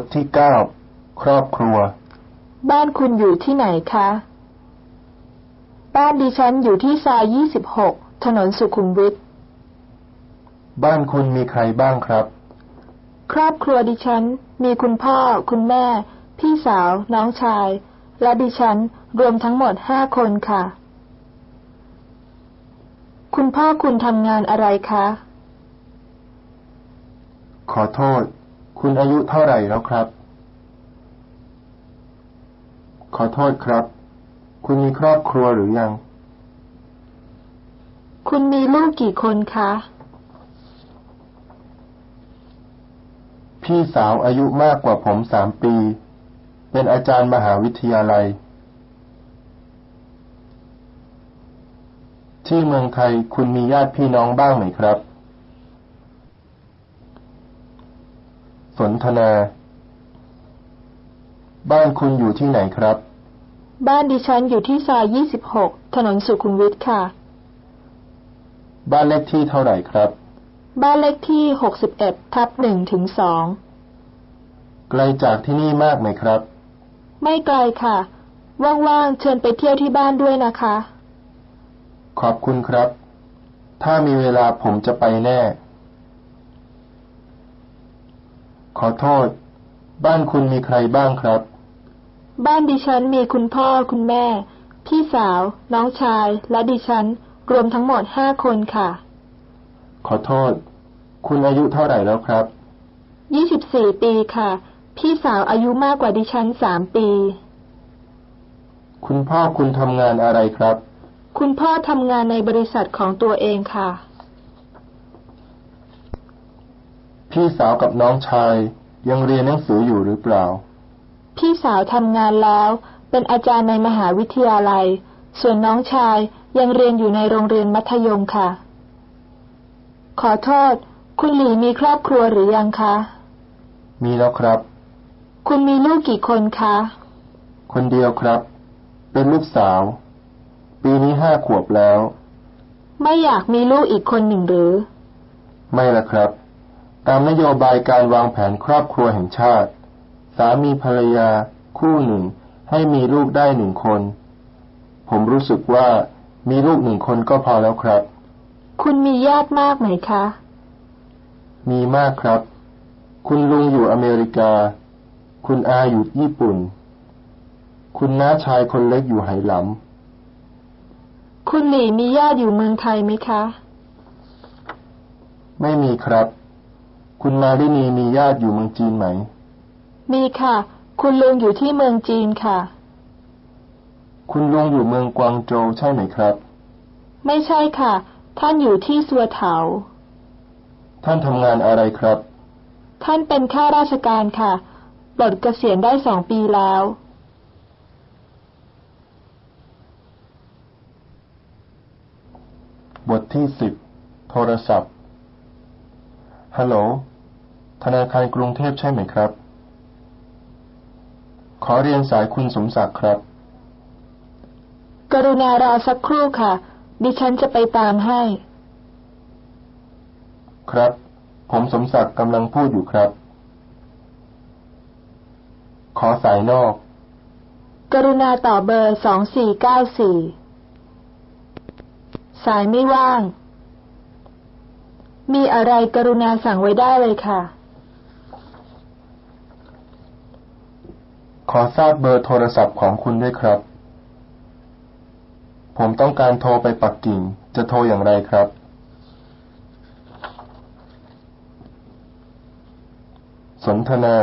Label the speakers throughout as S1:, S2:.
S1: ทที่เก้าครอบครัว
S2: บ้านคุณอยู่ที่ไหนคะ บ้านดิฉันอยู่ที่ซอยยี่สิบหกถนนสุขุมวิท
S1: บ้านคุณมีใครบ้างครับ
S2: ครอบครัวดิฉัน มีคุณพ่อ คุณแม่ พี่สาว น้องชาย และดิฉันรวมทั้งหมดห้าคนค่ะ คุณพ่อคุณทำงานอะไรคะ
S1: ขอโทษ คุณอายุเท่าไหร่แล้วครับ ขอโทษครับ คุณมีครอบครัวหรือยัง
S2: คุณมีลูกกี่คนคะ
S1: พี่สาวอายุมากกว่าผมสามปี เป็นอาจารย์มหาวิทยาลัย ที่เมืองไทยคุณมีญาติพี่น้องบ้างไหมครับ สนทนา บ้านคุณอยู่ที่ไหนครับ
S2: บ้านดิฉันอยู่ที่ซอยยี่สิบหกถนนสุขุมวิทค่ะ
S1: บ้านเลขที่เท่าไหร่ครับ
S2: บ้านเลขที่หกสิบเอ็ดทับหนึ่งถึงสอง
S1: ไกลจากที่นี่มากไหมครับ
S2: ไม่ไกลค่ะ ว่างๆเชิญไปเที่ยวที่บ้านด้วยนะคะ
S1: ขอบคุณครับ ถ้ามีเวลาผมจะไปแน่ ขอโทษ บ้านคุณมีใครบ้างครับ
S2: บ้านดิฉันมีคุณพ่อคุณแม่ พี่สาว น้องชาย และดิฉัน รวมทั้งหมดห้าคนค่ะ
S1: ขอโทษ คุณอายุเท่าไหร่แล้วครับ
S2: ยี่สิบสี่ปีค่ะ พี่สาวอายุมากกว่าดิฉันสามปี
S1: คุณพ่อคุณทำงานอะไรครับ
S2: คุณพ่อทำงานในบริษัทของตัวเองค่ะ
S1: พี่สาวกับน้องชายยังเรียนหนังสืออยู่หรือเปล่า
S2: พี่สาวทำงานแล้ว เป็นอาจารย์ในมหาวิทยาลัย ส่วนน้องชายยังเรียนอยู่ในโรงเรียนมัธยมค่ะ ขอโทษ คุณหลีมีครอบครัวหรือยังคะ
S1: มีแล้วครับ
S2: คุณมีลูกกี่คนคะ
S1: คนเดียวครับ เป็นลูกสาว ปีนี้ห้าขวบแล้ว
S2: ไม่อยากมีลูกอีกคนหนึ่งหรือ
S1: ไม่ละครับ ตามนโยบายการวางแผนครอบครัวแห่งชาติ สามีภรรยา คู่หนึ่ง ให้มีลูกได้หนึ่งคน ผมรู้สึกว่ามีลูกหนึ่งคนก็พอแล้วครับ
S2: คุณมีญาติมากไหมคะ
S1: มีมากครับ คุณลุงอยู่อเมริกา คุณอาอยู่ญี่ปุ่น คุณน้าชายคนเล็กอยู่ไหหลำ
S2: คุณหลีมีญาติอยู่เมืองไทยไหมคะ
S1: ไม่มีครับ คุณมารินีมีญาติอยู่เมืองจีนไหม
S2: มีค่ะ คุณลุงอยู่ที่เมืองจีนค่ะ
S1: คุณลุงอยู่เมืองกวางโจวใช่ไหมครับ
S2: ไม่ใช่ค่ะ ท่านอยู่ที่สัวเถา
S1: ท่านทำงานอะไรครับ
S2: ท่านเป็นข้าราชการค่ะปลดเกษียณได้สองปีแล้ว
S1: บทที่สิบโทรศัพท์ ฮัลโหล ธนาคารกรุงเทพใช่ไหมครับ ขอเรียนสายคุณสมศักดิ์ครับ
S2: กรุณารอสักครู่ค่ะ ดิฉันจะไปตามให้
S1: ครับ ผมสมศักดิ์กำลังพูดอยู่ครับ ขอสายนอก
S2: กรุณาต่อเบอร์สองสี่เก้าสี่ สายไม่ว่าง มีอะไรกรุณาสั่งไว้ได้เลยค่ะ
S1: ขอทราบเบอร์โทรศัพท์ของคุณด้วยครับ ผมต้องการโทรไปปักกิ่ง จะโทรอย่างไรครับ สนทนา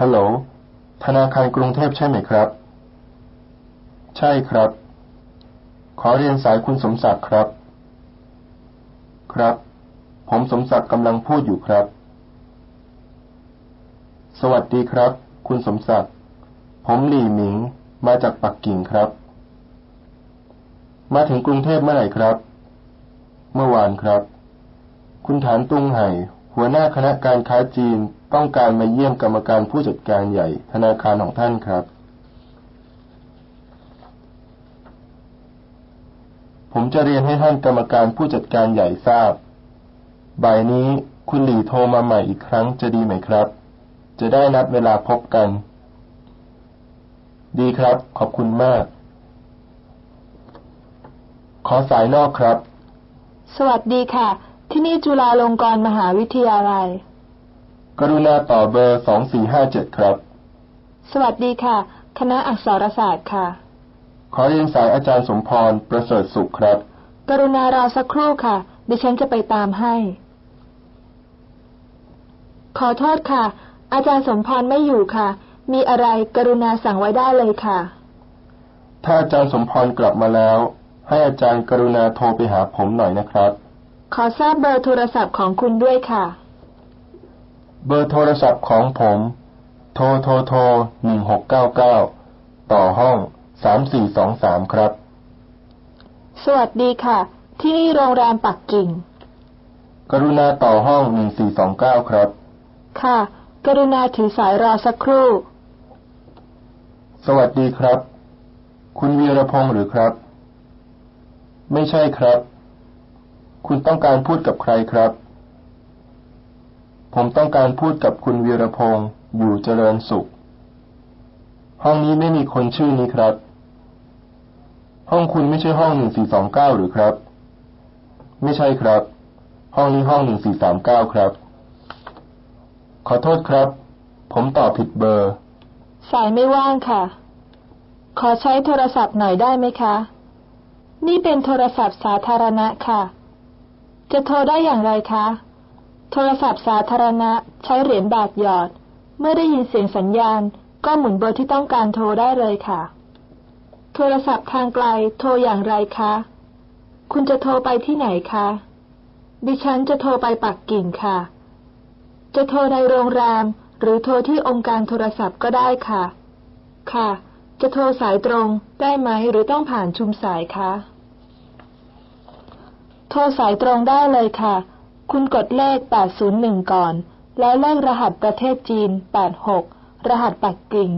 S1: ฮัลโหล ธนาคารกรุงเทพใช่ไหมครับ ใช่ครับ ขอเรียนสายคุณสมศักดิ์ครับ ครับ ผมสมศักดิ์กำลังพูดอยู่ครับ สวัสดีครับ คุณสมศักดิ์ ผมหลี่หมิง มาจากปักกิ่งครับ มาถึงกรุงเทพเมื่อไหร่ครับ เมื่อวานครับ คุณฐานตุงไห่หัวหน้าคณะการค้าจีนต้องการมาเยี่ยมกรรมการผู้จัดการใหญ่ธนาคารของท่านครับ ผมจะเรียนให้ท่านกรรมการผู้จัดการใหญ่ทราบ บ่ายนี้คุณหลี่โทรมาใหม่อีกครั้งจะดีไหมครับ จะได้นัดเวลาพบกัน ดีครับ ขอบคุณมาก ขอสายนอกครับ
S2: สวัสดีค่ะ ที่นี่จุฬาลงกรณ์มหาวิทยาลัย
S1: กรุณาต่อเบอร์สองสี่ห้าเจ็ดครับ
S2: สวัสดีค่ะ คณะอักษรศาสตร์ค่ะ
S1: ขอเรียนสายอาจารย์สมพรประเสริฐสุขครับ
S2: กรุณารอสักครู่ค่ะ ดิฉันจะไปตามให้ ขอโทษค่ะ อาจารย์สมพรไม่อยู่ค่ะ มีอะไรกรุณาสั่งไว้ได้เลยค่ะ
S1: ถ้าอาจารย์สมพรกลับมาแล้ว ให้อาจารย์กรุณาโทรไปหาผมหน่อยนะครับ
S2: ขอทราบเบอร์โทรศัพท์ของคุณด้วยค่ะ
S1: เบอร์โทรศัพท์ของผม โทรโทรโทรหนึ่งหกเก้าเก้าต่อห้อง สามสี่สองสามครับ
S2: สวัสดีค่ะ ที่นี่โรงแรมปักกิ่ง
S1: กรุณาต่อห้องหนึ่งสี่สองเก้าครับ
S2: ค่ะ กรุณาถือสายรอสักครู่
S1: สวัสดีครับ คุณวีรพงศ์หรือครับ ไม่ใช่ครับ คุณต้องการพูดกับใครครับ ผมต้องการพูดกับคุณวีรพงศ์อยู่เจริญสุขห้องนี้ไม่มีคนชื่อนี้ครับ ห้องคุณไม่ใช่ห้องหนึ่งสี่สองเก้าหรือครับ ไม่ใช่ครับ ห้องนี้ห้องหนึ่งสี่สามเก้าครับ ขอโทษครับ ผมตอบผิดเบอร์
S2: สายไม่ว่างค่ะ ขอใช้โทรศัพท์หน่อยได้ไหมคะ นี่เป็นโทรศัพท์สาธารณะค่ะ จะโทรได้อย่างไรคะ โทรศัพท์สาธารณะใช้เหรียญบาทหยอด เมื่อได้ยินเสียงสัญญาณ ก็หมุนเบอร์ที่ต้องการโทรได้เลยค่ะ โทรศัพท์ทางไกลโทรอย่างไรคะ คุณจะโทรไปที่ไหนคะ ดิฉันจะโทรไปปักกิ่งค่ะ จะโทรในโรงแรม หรือโทรที่องค์การโทรศัพท์ก็ได้ค่ะ ค่ะ จะโทรสายตรงได้ไหมหรือต้องผ่านชุมสายคะ โทรสายตรงได้เลยค่ะ คุณกดเลข 801 ก่อน แล้วเลขรหัสประเทศจีน 86 รหัสปักกิ่ง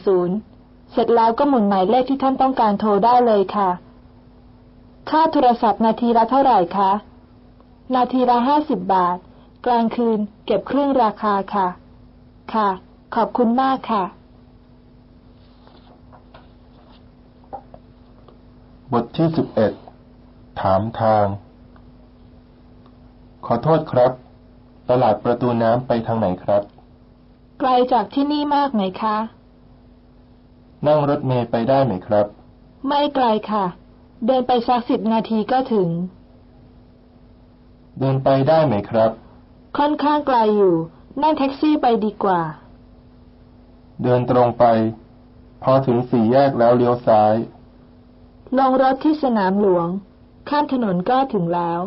S2: 10 เสร็จแล้วก็หมุนหมายเลขที่ท่านต้องการโทรได้เลยค่ะ ค่าโทรศัพท์นาทีละเท่าไหร่คะ นาทีละ50บาท กลางคืนเก็บครึ่งราคาค่ะ ค่ะ ขอบคุณมากค่ะ
S1: บทที่สิบเอ็ด ถามทาง ขอโทษครับ ตลาดประตูน้ำไปทางไหนครับ
S2: ไกลจากที่นี่มากไหมคะ
S1: นั่งรถเมล์ไปได้ไหมครับ
S2: ไม่ไกลค่ะ เดินไปสักสิบนาทีก็ถึง
S1: เดินไปได้ไหมครับ
S2: ค่อนข้างไกลอยู่ นั่งแท็กซี่ไปดีกว่า
S1: เดินตรงไป พอถึงสี่แยกแล้วเลี้ยวซ้าย
S2: ลงรถที่สนามหลวง ข้ามถนนก็ถึงแล้ว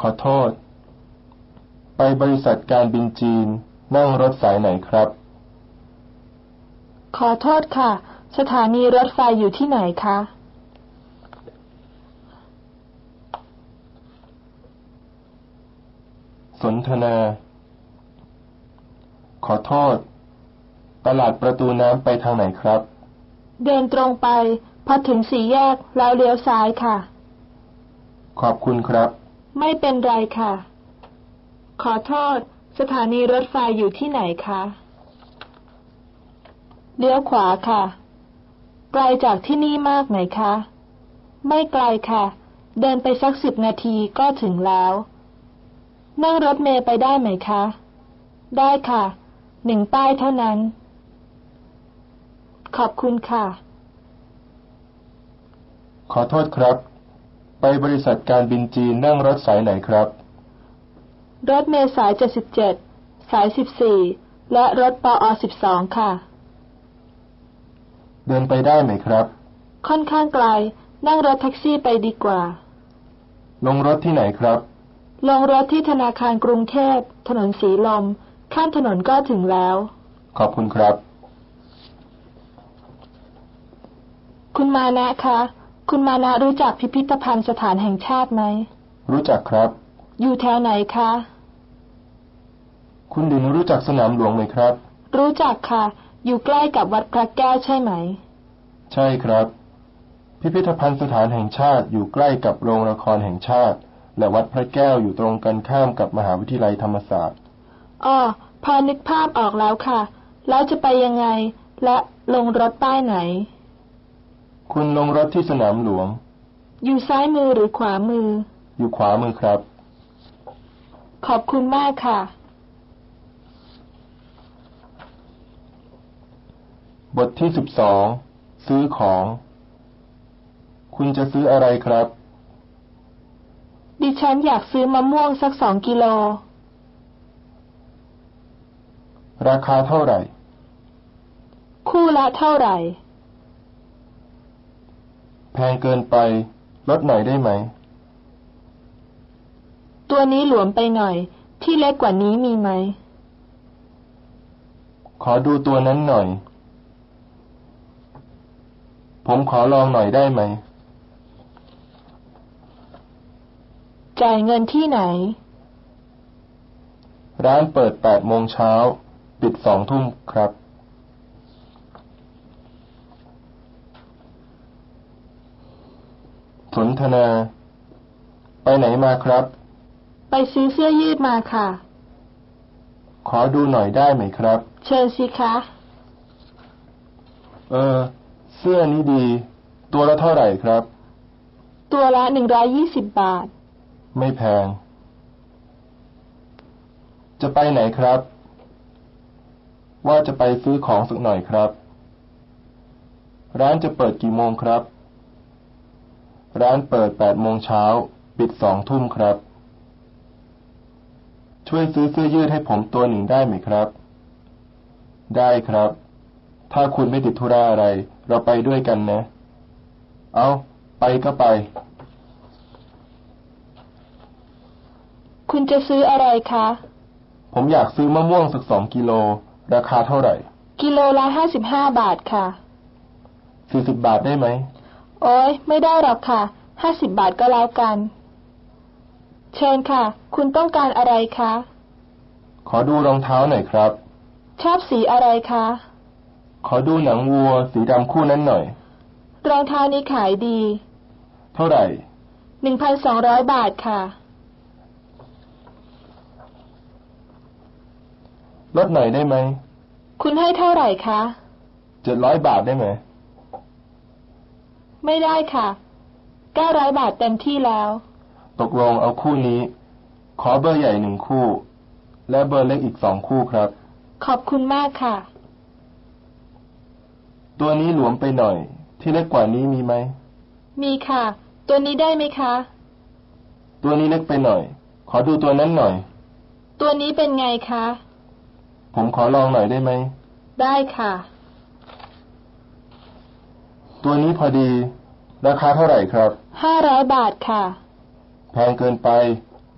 S1: ขอโทษ ไปบริษัทการบินจีน นั่งรถสายไหนครับ
S2: ขอโทษค่ะ สถานีรถไฟอยู่ที่ไหนคะ
S1: สนทนา ขอโทษ ตลาดประตูน้ำไปทางไหนครับ
S2: เดินตรงไป พอถึงสี่แยกแล้วเลี้ยวซ้ายค่ะ
S1: ขอบคุณครับ
S2: ไม่เป็นไรค่ะ ขอโทษ สถานีรถไฟอยู่ที่ไหนคะ เลี้ยวขวาค่ะ ไกลจากที่นี่มากไหมคะ ไม่ไกลค่ะ เดินไปสักสิบนาทีก็ถึงแล้ว นั่งรถเมล์ไปได้ไหมคะ ได้ค่ะ หนึ่งป้ายเท่านั้น ขอบคุณค่ะ
S1: ขอโทษครับ ไปบริษัทการบินจีนนั่งรถสายไหนครับ
S2: รถเมล์สาย77สาย14และรถปอ12ค่ะ
S1: เดินไปได้ไหมครับ
S2: ค่อนข้างไกล นั่งรถแท็กซี่ไปดีกว่า
S1: ลงรถที่ไหนครับ
S2: ลงรถที่ธนาคารกรุงเทพ ถนนสีลม ข้ามถนนก็ถึงแล้ว
S1: ขอบคุณครับ
S2: คุณมานะคะ คุณมานะรู้จักพิพิธภัณฑ์สถานแห่งชาติไหม
S1: รู้จักครับ
S2: อยู่แถวไหนคะ
S1: คุณดินรู้จักสนามหลวงไหมครับ
S2: รู้จักค่ะ อยู่ใกล้กับวัดพระแก้วใช่ไหม
S1: ใช่ครับ พิพิธภัณฑ์สถานแห่งชาติอยู่ใกล้กับโรงละครแห่งชาติ และวัดพระแก้วอยู่ตรงกันข้ามกับมหาวิทยาลัยธรรมศาสตร์
S2: อ้อพอนึกภาพออกแล้วค่ะ แล้วจะไปยังไง และลงรถป้ายไหน
S1: คุณลงรถที่สนามหลวง
S2: อยู่ซ้ายมือหรือขวามือ
S1: อยู่ขวามือครับ
S2: ขอบคุณมากค่ะ
S1: บทที่สิบสองซื้อของ คุณจะซื้ออะไรครับ
S2: ดิฉันอยากซื้อมะม่วงสักสองกิโล
S1: ราคาเท่าไหร่
S2: คู่ละเท่าไหร่
S1: แพงเกินไป ลดหน่อยได้ไหม
S2: ตัวนี้หลวมไปหน่อย ที่เล็กกว่านี้มีไหม
S1: ขอดูตัวนั้นหน่อย ผมขอลองหน่อยได้ไหม
S2: จ่ายเงินที่ไหน
S1: ร้านเปิดแปดโมงเช้า ปิดสองทุ่มครับ สนทนา ไปไหนมาครับ
S2: ไปซื้อเสื้อยืดมาค่ะ
S1: ขอดูหน่อยได้ไหมครับ
S2: เชิญสิคะ
S1: เออ เสื้อนี้ดี ตัวละเท่าไหร่ครับ
S2: ตัวละหนึ่งร้อยยี่สิบบาท
S1: ไม่แพง จะไปไหนครับ ว่าจะไปซื้อของสักหน่อยครับ ร้านจะเปิดกี่โมงครับ ร้านเปิดแปดโมงเช้า ปิดสองทุ่มครับ ช่วยซื้อเสื้อยืดให้ผมตัวหนึ่งได้ไหมครับ ได้ครับ ถ้าคุณไม่ติดธุระอะไร เราไปด้วยกันนะ เอาไปก็ไป
S2: คุณจะซื้ออะไรคะ
S1: ผมอยากซื้อมะม่วงสักสองกิโล ราคาเท่าไหร่
S2: กิโลละห้าสิบห้าบาทค่ะ
S1: สี่สิบบาทได้ไหม
S2: โอ้ยไม่ได้หรอกค่ะ ห้าสิบบาทก็แล้วกัน เชิญค่ะ คุณต้องการอะไรคะ
S1: ขอดูรองเท้าหน่อยครับ
S2: ชอบสีอะไรคะ
S1: ขอดูหนังวัวสีดำคู่นั้นหน่อย
S2: รองเท้านี้ขายดี
S1: เท่าไหร่
S2: หนึ่งพันสองร้อยบาทค่ะ
S1: ลดหน่อยได้ไหม
S2: คุณให้เท่าไหร่คะ
S1: เจ็ดร้อยบาทได้ไหม
S2: ไม่ได้ค่ะเก้าร้อยบาทเต็มที่แล้ว
S1: ตกลงเอาคู่นี้ ขอเบอร์ใหญ่หนึ่งคู่ และเบอร์เล็กอีกสองคู่ครับ
S2: ขอบคุณมากค่ะ
S1: ตัวนี้หลวมไปหน่อย ที่เล็กกว่านี้มีไหม
S2: มีค่ะ ตัวนี้ได้ไหมคะ
S1: ตัวนี้เล็กไปหน่อย ขอดูตัวนั้นหน่อย
S2: ตัวนี้เป็นไงคะ
S1: ผมขอลองหน่อยได้ไหม
S2: ได้ค่ะ
S1: ตัวนี้พอดี ราคาเท่าไหร่ครับ
S2: ห้าร้อยบาทค่ะ
S1: แพงเกินไป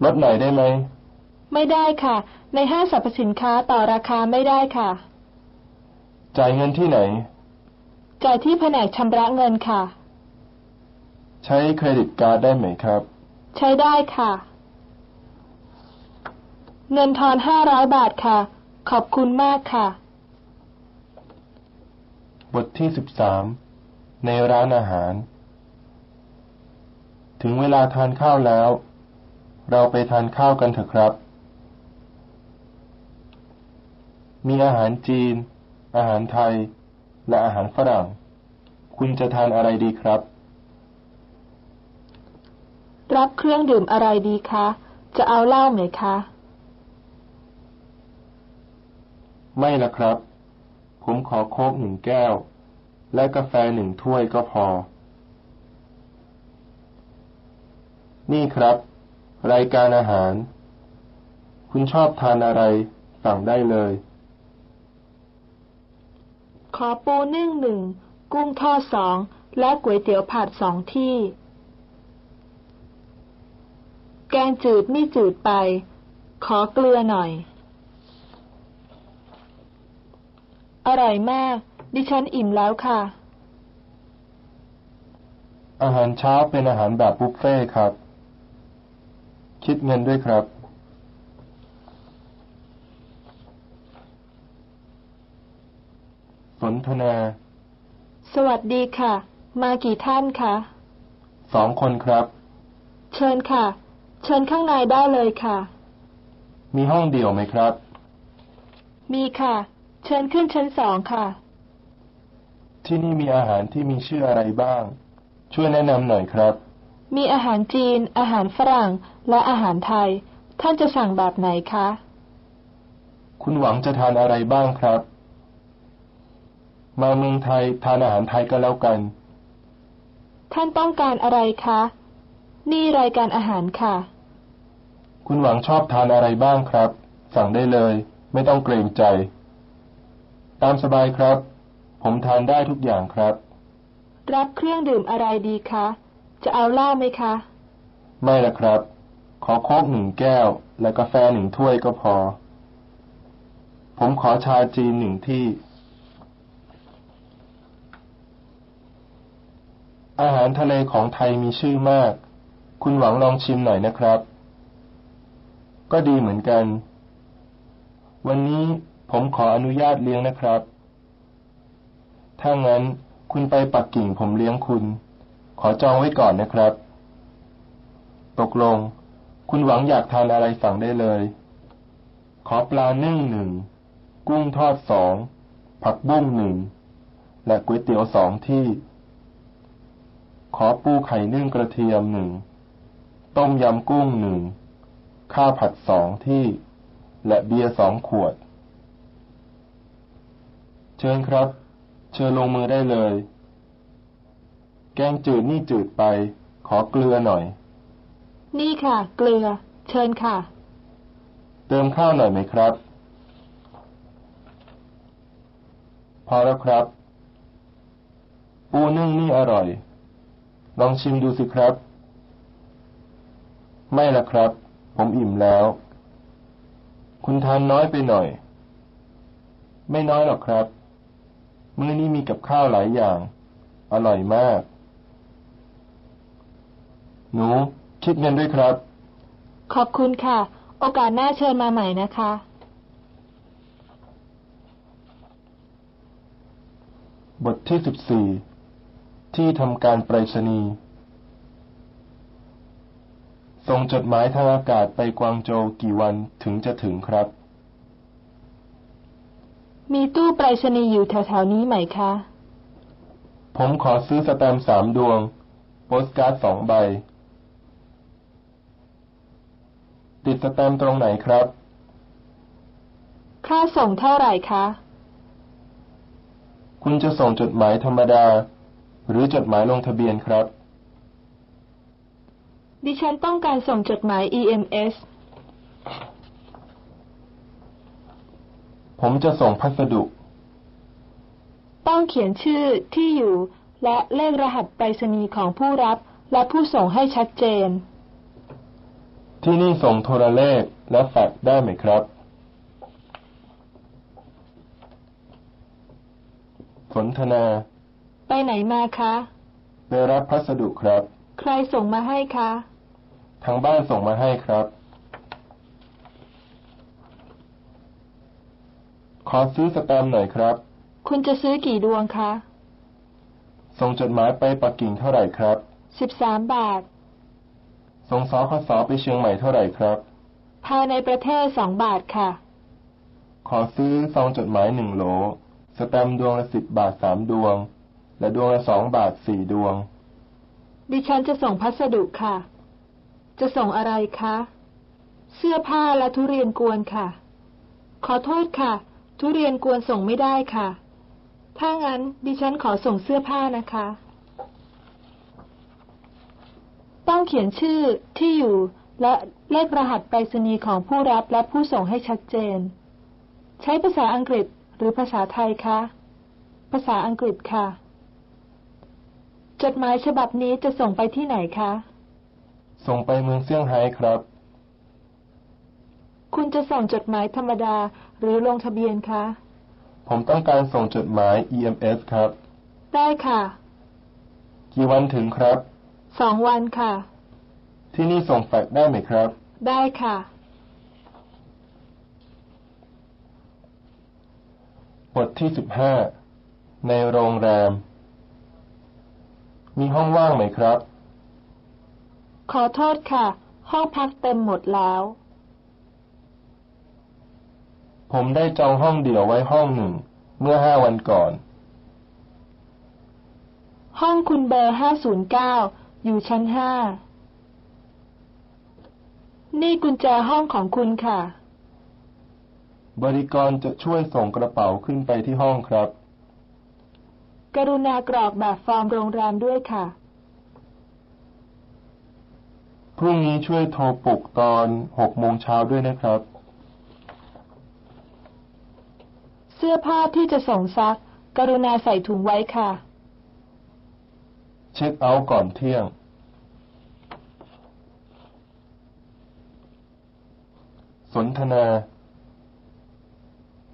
S1: ลดหน่อยได้ไหม
S2: ไม่ได้ค่ะ ในห้างสรรพสินค้าต่อราคาไม่ได้ค่ะ
S1: จ่ายเงินที่ไหน
S2: จ่ายที่แผนกชำระเงินค่ะ
S1: ใช้เครดิตการ์ดได้ไหมครับ
S2: ใช้ได้ค่ะ เงินทอนห้าร้อยบาทค่ะ ขอบคุณมากค่ะ
S1: บทที่สิบสามในร้านอาหาร ถึงเวลาทานข้าวแล้ว เราไปทานข้าวกันเถอะครับ มีอาหารจีน อาหารไทย และอาหารฝรั่ง คุณจะทานอะไรดีครับ
S2: รับเครื่องดื่มอะไรดีคะ จะเอาเหล้าไหมคะ
S1: ไม่ละครับ ผมขอโค้กหนึ่งแก้ว และกาแฟหนึ่งถ้วยก็พอ นี่ครับ รายการอาหาร คุณชอบทานอะไรสั่งได้เลย
S2: ขอปูนึ่งหนึ่ง กุ้งทอดสอง และก๋วยเตี๋ยวผัดสองที่ แกงจืดไม่จืดไป ขอเกลือหน่อย อร่อยมาก ดิฉันอิ่มแล้วค่ะ
S1: อาหารเช้าเป็นอาหารแบบบุฟเฟ่ครับ คิดเงินด้วยครับ สนทนา
S2: สวัสดีค่ะ มากี่ท่านคะ
S1: สองคนครับ
S2: เชิญค่ะ เชิญข้างในได้เลยค่ะ
S1: มีห้องเดี่ยวไหมครับ
S2: มีค่ะ เชิญขึ้นชั้นสองค่ะ
S1: ที่นี่มีอาหารที่มีชื่ออะไรบ้าง ช่วยแนะนำหน่อยครับ
S2: มีอาหารจีน อาหารฝรั่ง และอาหารไทย ท่านจะสั่งแบบไหนคะ
S1: คุณหวังจะทานอะไรบ้างครับ มาเมืองไทยทานอาหารไทยก็แล้วกัน
S2: ท่านต้องการอะไรคะ นี่รายการอาหารค่ะ
S1: คุณหวังชอบทานอะไรบ้างครับ สั่งได้เลย ไม่ต้องเกรงใจ ตามสบายครับ ผมทานได้ทุกอย่างครับ
S2: รับเครื่องดื่มอะไรดีคะ จะเอาเหล้าไหมคะ
S1: ไม่ละครับ ขอโค้กหนึ่งแก้ว และกาแฟหนึ่งถ้วยก็พอ ผมขอชาจีนหนึ่งที่ อาหารทะเลของไทยมีชื่อมาก คุณหวังลองชิมหน่อยนะครับ ก็ดีเหมือนกัน วันนี้ผมขออนุญาตเลี้ยงนะครับ ถ้างั้นคุณไปปักกิ่งผมเลี้ยงคุณ ขอจองไว้ก่อนนะครับ ตกลง คุณหวังอยากทานอะไรสั่งได้เลย ขอปลานึ่งหนึ่ง กุ้งทอดสอง ผักบุ้งหนึ่ง และก๋วยเตี๋ยวสองที่ ขอปูไข่นึ่งกระเทียมหนึ่ง ต้มยำกุ้งหนึ่ง ข้าวผัดสองที่ และเบียร์สองขวด เชิญครับ เชิญลงมือได้เลย แกงจืดนี่จืดไป ขอเกลือหน่อย
S2: นี่ค่ะ เกลือ เชิญค่ะ
S1: เติมข้าวหน่อยไหมครับ พอแล้วครับ ปูนึ่งนี่อร่อย ลองชิมดูสิครับ ไม่ละครับ ผมอิ่มแล้ว คุณทานน้อยไปหน่อย ไม่น้อยหรอกครับ มื้อนี้มีกับข้าวหลายอย่าง อร่อยมาก หนู คิดเงินด้วยครับ
S2: ขอบคุณค่ะ โอกาสหน้าเชิญมาใหม่นะคะ
S1: บทที่สิบสี่ ที่ทำการไปรษณีย์ส่งจดหมายทางอากาศไปกวางโจวกี่วันถึงจะถึงครับ
S2: มีตู้ไปรษณีย์อยู่แถวๆนี้ไหมคะ
S1: ผมขอซื้อสแตมป์สามดวง โปสการ์ดสองใบ ติดสแตมป์ตรงไหนครับ
S2: ค่าส่งเท่าไหร่คะ
S1: คุณจะส่งจดหมายธรรมดา หรือจดหมายลงทะเบียนครับ
S2: ดิฉันต้องการส่งจดหมาย EMS
S1: ผมจะส่งพัสดุ
S2: ต้องเขียนชื่อที่อยู่ และเลขรหัสไปรษณีย์ของผู้รับและผู้ส่งให้ชัดเจน
S1: ที่นี่ส่งโทรเลขและแฟกซ์ได้ไหมครับ สนทนา
S2: ไปไหนมาคะ
S1: ไปรับพัสดุครับ
S2: ใครส่งมาให้คะ
S1: ทางบ้านส่งมาให้ครับ ขอซื้อสแตมป์หน่อยครับ
S2: คุณจะซื้อกี่ดวงคะ
S1: ส่งจดหมายไปปักกิ่งเท่าไหร่ครับ
S2: สิบสามบาท
S1: ส่งสคสไปเชียงใหม่เท่าไหร่ครับ
S2: ภายในประเทศสองบาทค่ะ
S1: ขอซื้อซองจดหมายหนึ่งโหล สแตมป์ดวงละสิบบาทสามดวง และดวงละสองบาทสี่ดวง
S2: ดิฉันจะส่งพัสดุค่ะ จะส่งอะไรคะ เสื้อผ้าและทุเรียนกวนค่ะ ขอโทษค่ะ ทุเรียนกวนส่งไม่ได้ค่ะ ถ้างั้นดิฉันขอส่งเสื้อผ้านะคะ ต้องเขียนชื่อที่อยู่และเลขรหัสไปรษณีย์ของผู้รับและผู้ส่งให้ชัดเจน ใช้ภาษาอังกฤษหรือภาษาไทยคะ ภาษาอังกฤษค่ะ จดหมายฉบับนี้จะส่งไปที่ไหนคะ
S1: ส่งไปเมืองเซี่ยงไฮ้ครับ
S2: คุณจะส่งจดหมายธรรมดาหรือลงทะเบียนคะ
S1: ผมต้องการส่งจดหมาย EMS ครับ
S2: ได้ค่ะ
S1: กี่วันถึงครับ
S2: สองวันค่ะ
S1: ที่นี่ส่งแฟกซ์ได้ไหมครับ
S2: ได้ค่ะ
S1: บทที่สิบห้า ในโรงแรม มีห้องว่างไหมครับ
S2: ขอโทษค่ะ ห้องพักเต็มหมดแล้ว
S1: ผมได้จองห้องเดี่ยวไว้ห้องหนึ่ง เมื่อห้าวันก่อน
S2: ห้องคุณเบอร์ห้าศูนย์เก้าอยู่ชั้นห้า นี่กุญแจห้องของคุณค่ะ
S1: บริกรจะช่วยส่งกระเป๋าขึ้นไปที่ห้องครับ
S2: กรุณากรอกแบบฟอร์มโรงแรมด้วยค่ะ
S1: พรุ่งนี้ช่วยโทรปลุกตอนหกโมงเช้าด้วยนะครับ
S2: เสื้อผ้าที่จะส่งซัก กรุณาใส่ถุงไว้ค่ะ
S1: เช็คเอาท์ก่อนเที่ยง สนทนา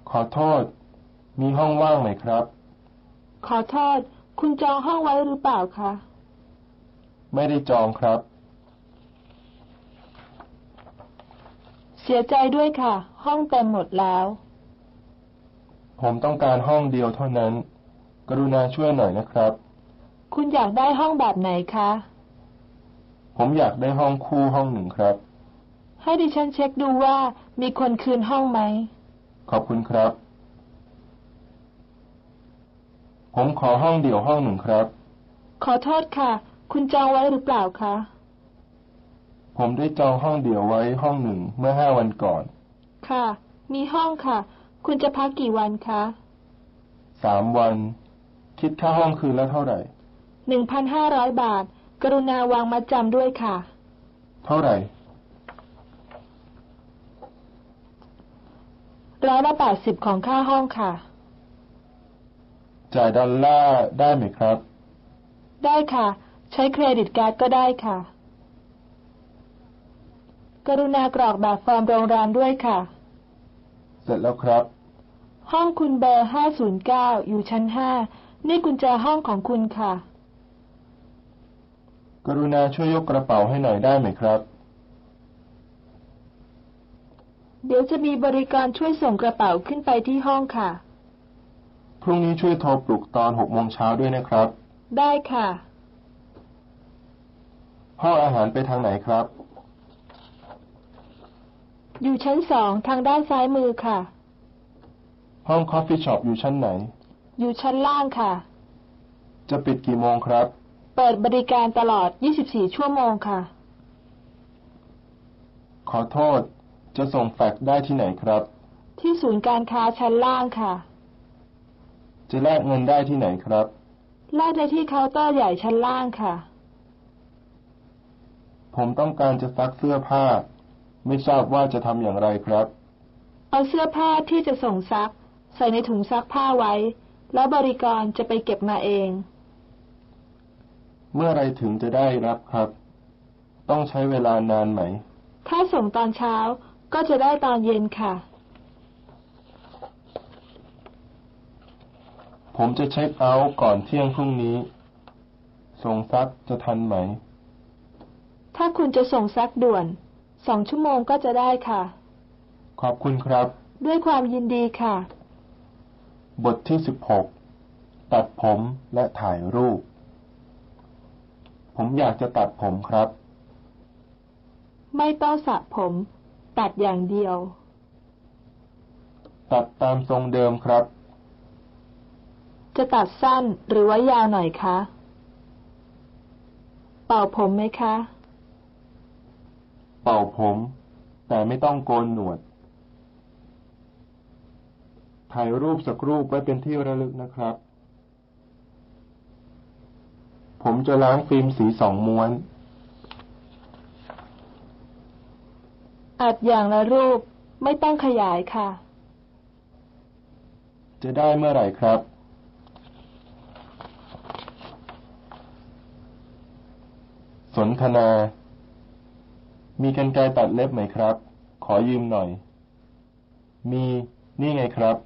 S1: ขอโทษ มีห้องว่างไหมครับ
S2: ขอโทษ คุณจองห้องไว้หรือเปล่าคะ
S1: ไม่ได้จองครับ
S2: เสียใจด้วยค่ะ ห้องเต็มหมดแล้ว
S1: ผมต้องการห้องเดียวเท่านั้น กรุณาช่วยหน่อยนะครับ
S2: คุณอยากได้ห้องแบบไหนคะ
S1: ผมอยากได้ห้องคู่ห้องหนึ่งครับ
S2: ให้ดิฉันเช็คดูว่ามีคนคืนห้องไหม
S1: ขอบคุณครับ ผมขอห้องเดี่ยวห้องหนึ่งครับ
S2: ขอโทษค่ะ คุณจองไว้หรือเปล่าคะ
S1: ผมได้จองห้องเดี่ยวไว้ห้องหนึ่งเมื่อห้าวันก่อน
S2: ค่ะ มีห้องค่ะ คุณจะพักกี่วันคะ
S1: สามวัน คิดค่าห้องคืนละเท่าไหร่
S2: หนึ่งพันห้าร้อยบาท กรุณาวางมัดจำด้วยค่ะ
S1: เท่าไหร่
S2: ร้อยละแปดสิบของค่าห้องค่ะ
S1: จ่ายดอลลาร์ได้ไหมครับ
S2: ได้ค่ะ ใช้ credit card ก็ได้ค่ะ กรุณากรอกแบบฟอร์มโรงแรมด้วยค่ะ
S1: เสร็จแล้วครับ
S2: ห้องคุณเบอร์ห้าศูนย์เก้าอยู่ชั้นห้านี่กุญแจห้องของคุณค่ะ
S1: กรุณาช่วยยกกระเป๋าให้หน่อยได้ไหมครับ
S2: เดี๋ยวจะมีบริการช่วยส่งกระเป๋าขึ้นไปที่ห้องค่ะ
S1: พรุ่งนี้ช่วยโทรปลุกตอนหกโมงเช้าด้วยนะครับ
S2: ได้ค่ะ
S1: ห้องอาหารไปทางไหนครับ
S2: อยู่ชั้นสองทางด้านซ้ายมือค่ะ
S1: ห้อง coffee shop อยู่ชั้นไหน
S2: อยู่ชั้นล่างค่ะ
S1: จะปิดกี่โมงครับ
S2: เปิดบริการตลอด 24 ชั่วโมงค่ะ
S1: ขอโทษ จะส่งแฟกซ์ได้ที่ไหนครับ
S2: ที่ศูนย์การค้าชั้นล่างค่ะ
S1: จะแลกเงินได้ที่ไหนครับ
S2: แลกได้ที่เคาน์เตอร์ใหญ่ชั้นล่างค่ะ
S1: ผมต้องการจะซักเสื้อผ้า ไม่ทราบว่าจะทำอย่างไรครับ
S2: เอาเสื้อผ้าที่จะส่งซัก ใส่ในถุงซักผ้าไว้ แล้วบริกรจะไปเก็บมาเอง
S1: เมื่อไรถึงจะได้รับครับ ต้องใช้เวลานานไหม
S2: ถ้าส่งตอนเช้าก็จะได้ตอนเย็นค่ะ
S1: ผมจะเช็คเอาท์ก่อนเที่ยงพรุ่งนี้ส่งซักจะทันไหม
S2: ถ้าคุณจะส่งซักด่วน สองชั่วโมงก็จะได้ค่ะ
S1: ขอบคุณครับ
S2: ด้วยความยินดีค่ะ
S1: บทที่สิบหกตัดผมและถ่ายรูป ผมอยากจะตัดผมครับ
S2: ไม่ต้องสระผม ตัดอย่างเดียว
S1: ตัดตามทรงเดิมครับ
S2: จะตัดสั้นหรือว่ายาวหน่อยคะ เป่าผมไหมคะ
S1: เป่าผม แต่ไม่ต้องโกนหนวด ถ่ายรูปสักรูปไว้เป็นที่ระลึกนะครับ ผมจะล้างฟิล์มสีสองม้วน
S2: อัดอย่างละรูปไม่ต้องขยายค่ะ
S1: จะได้เมื่อไหร่ครับ ส นทนา มีกันไกรตัดเล็บไหมครับ ขอยืมหน่อย มีนี่ไงครับ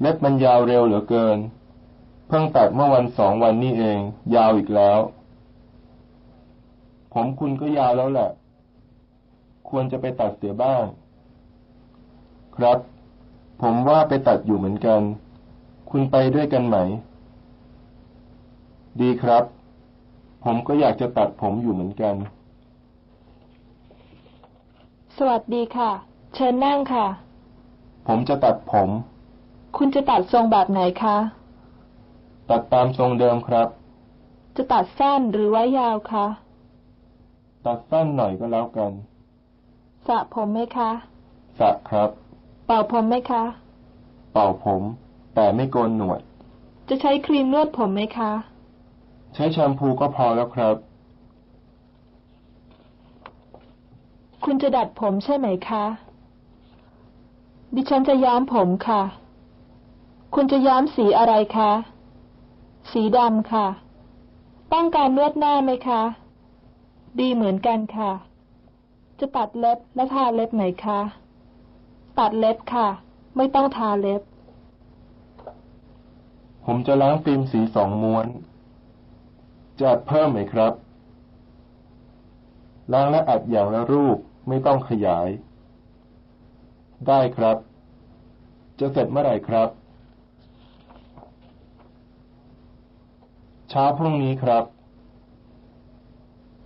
S1: เล็บมันยาวเร็วเหลือเกิน เพิ่งตัดเมื่อวันสองวันนี้เอง ยาวอีกแล้ว ผมคุณก็ยาวแล้วแหละ ควรจะไปตัดเสียบ้าง ครับ ผมว่าไปตัดอยู่เหมือนกัน คุณไปด้วยกันไหม ดีครับ ผมก็อยากจะตัดผมอยู่เหมือนกัน
S2: สวัสดีค่ะ เชิญนั่งค่ะ
S1: ผมจะตัดผม
S2: คุณจะตัดทรงแบบไหนคะ
S1: ตัดตามทรงเดิมครับ
S2: จะตัดสั้นหรือไว้ยาวคะ
S1: ตัดสั้นหน่อยก็แล้วกัน
S2: สระผมไหมคะ
S1: สระครับ
S2: เป่าผมไหมคะ
S1: เป่าผม แต่ไม่โกนหนวด
S2: จะใช้ครีมนวดผมไหมคะ
S1: ใช้แชมพูก็พอแล้วครับ
S2: คุณจะดัดผมใช่ไหมคะ ดิฉันจะย้อมผมค่ะ คุณจะย้อมสีอะไรคะ สีดำค่ะ ต้องการนวดหน้าไหมคะ ดีเหมือนกันค่ะ จะตัดเล็บและทาเล็บไหมคะ ตัดเล็บค่ะ ไม่ต้องทาเล็บ
S1: ผมจะล้างฟิล์มสีสองม้วน จะเพิ่มไหมครับ ล้างและอัดอย่างละรูปไม่ต้องขยาย ได้ครับ จะเสร็จเมื่อไหร่ครับ เช้าพรุ่งนี้ครับ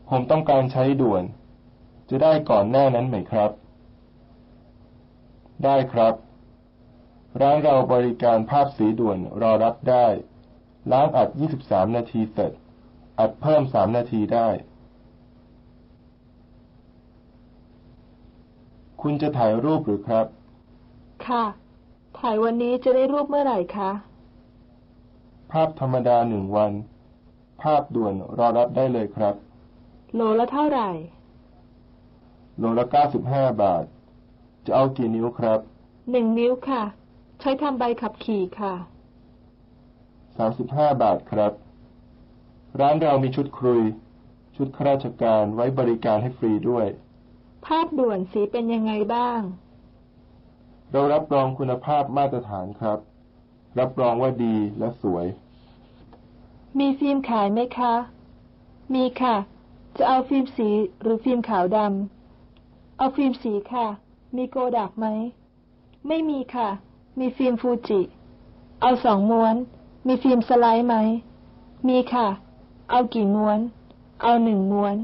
S1: ผมต้องการใช้ด่วน จะได้ก่อนแน่นั้นไหมครับ ได้ครับร้านเราบริการภาพสีด่วนรอรับได้ล้างอัด 23 นาทีเสร็จ อัดเพิ่ม3นาทีได้ คุณจะถ่ายรูปหรือครับ
S2: ค่ะ ถ่ายวันนี้จะได้รูปเมื่อไหร่คะ
S1: ภาพธรรมดาหนึ่งวัน ภาพด่วนรอรับได้เลยครับ
S2: โลละเท่าไหร่
S1: โลละ95บาท จะเอากี่นิ้วครับ
S2: หนึ่งนิ้วค่ะ ใช้ทำใบขับขี่ค่ะ
S1: 35บาทครับ ร้านเรามีชุดครุย ชุดข้าราชการไว้บริการให้ฟรีด้วย
S2: ภาพด่วนสีเป็นยังไงบ้าง
S1: เรารับรองคุณภาพมาตรฐานครับ รับรองว่าดีและสวย
S2: มีฟิล์มขายไหมคะ มีค่ะ จะเอาฟิล์มสีหรือฟิล์มขาวดำเอาฟิล์มสีค่ะ มีโกดักไหม ไม่มีค่ะ มีฟิล์มฟูจิ เอาสองม้วน มีฟิล์มสไลด์ไหม มีค่ะ เอากี่ม้วน เอาหนึ่งม้วน